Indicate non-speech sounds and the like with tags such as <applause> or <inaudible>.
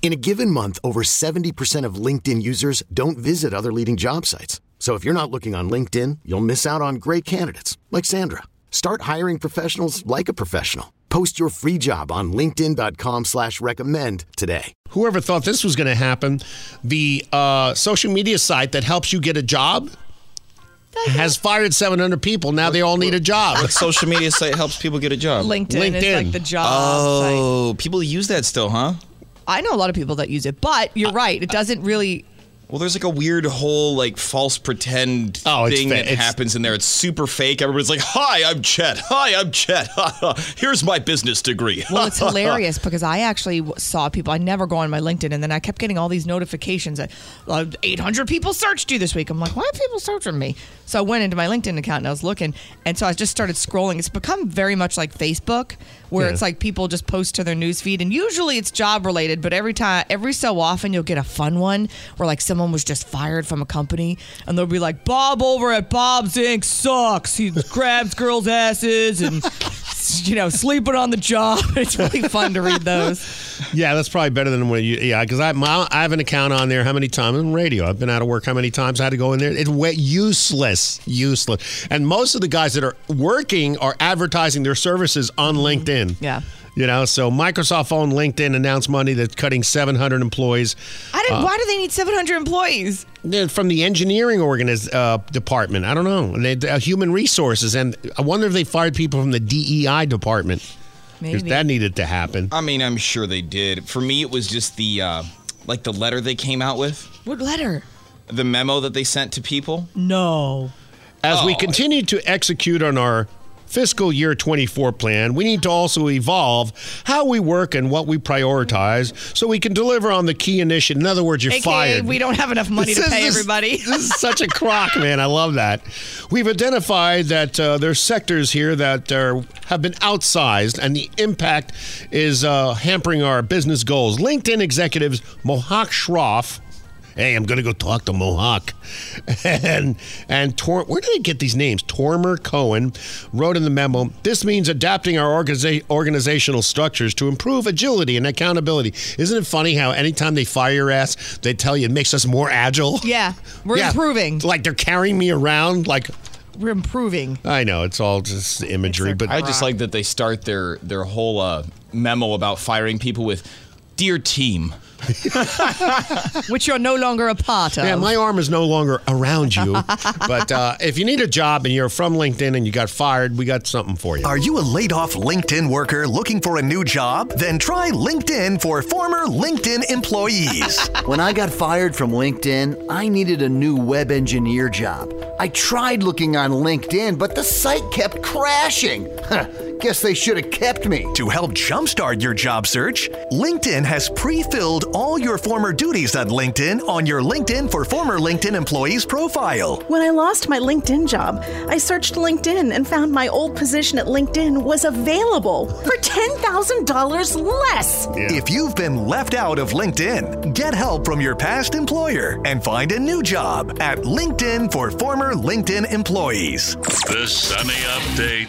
In a given month, over 70% of LinkedIn users don't visit other leading job sites. So if you're not looking on LinkedIn, you'll miss out on great candidates like Sandra. Start hiring professionals like a professional. Post your free job on linkedin.com slash recommend today. Whoever thought this was going to happen, the uh, social media site that helps you get a job has fired 700 people. Now they all need a job. What social media site helps people get a job? LinkedIn, is LinkedIn. like the job site. Oh, people use that still, huh? I know a lot of people that use it, but you're right. It doesn't really. Well, there's like a weird whole like false pretend Oh, thing fa- that happens in there. It's super fake. Everybody's like, "Hi, I'm Chet. Hi, I'm Chet. <laughs> Here's my business degree." Well, it's <laughs> hilarious because I actually saw people. I never go on my LinkedIn, and then I kept getting all these notifications that uh, 800 people searched you this week. I'm like, why are people searching me? So I went into my LinkedIn account and I was looking, and so I just started scrolling. It's become very much like Facebook, where Yeah. it's like people just post to their newsfeed, and usually it's job related, but every time, every so often, you'll get a fun one where like someone was just fired from a company, and they'll be like, Bob over at Bob's Inc. sucks. He grabs girls' asses and. You know, sleeping on the job. <laughs> It's really fun to read those. Yeah, that's probably better than what you. Yeah, because I, I have an account on there. How many times on radio? I've been out of work. How many times I had to go in there? It's way, useless, useless. And most of the guys that are working are advertising their services on LinkedIn. Yeah. You know, so Microsoft owned LinkedIn announced Monday that's cutting 700 employees I didn't. why do they need 700 employees? From the engineering organiz- uh, department. I don't know. They, uh, human resources, and I wonder if they fired people from the DEI department. 'Cause Maybe. that needed to happen. I mean, I'm sure they did. For me, it was just the uh, like the letter they came out with, What letter? the memo that they sent to people. No. As we Oh. continue to execute on our fiscal year 24 plan, we need to also evolve how we work and what we prioritize so we can deliver on the key initiative. In other words, you're AKA, fired. we don't have enough money This to pay this- everybody. <laughs> This is such a crock, man. I love that. We've identified that uh, there's sectors here that are, have been outsized, and the impact is uh, hampering our business goals. LinkedIn executives Mohawk Shroff. Hey, I'm gonna go talk to Mohawk, <laughs> and and Tor- where do they get these names? Tormer Cohen wrote in the memo. This means adapting our organiza- organizational structures to improve agility and accountability. Isn't it funny how anytime they fire your ass, they tell you it makes us more agile? yeah, we're <laughs> Yeah. improving. Like they're carrying me around. Like We're improving. I know it's all just imagery, It's a- but I just like that they start their their whole uh, memo about firing people with, "Dear team." <laughs> Which you're no longer a part of. Yeah, my arm is no longer around you. <laughs> but uh, if you need a job and you're from LinkedIn and you got fired, we got something for you. Are you a laid off LinkedIn worker looking for a new job? Then try LinkedIn for former LinkedIn employees. <laughs> When I got fired from LinkedIn, I needed a new web engineer job. I tried looking on LinkedIn, but the site kept crashing. Huh, Guess they should have kept me. to help jumpstart your job search, LinkedIn has pre filled all your former duties on LinkedIn on your LinkedIn for former LinkedIn employees profile. When I lost my LinkedIn job, I searched LinkedIn and found my old position at LinkedIn was available for $10,000 less. If you've been left out of LinkedIn, get help from your past employer and find a new job at LinkedIn for former LinkedIn employees. The Sunny Update.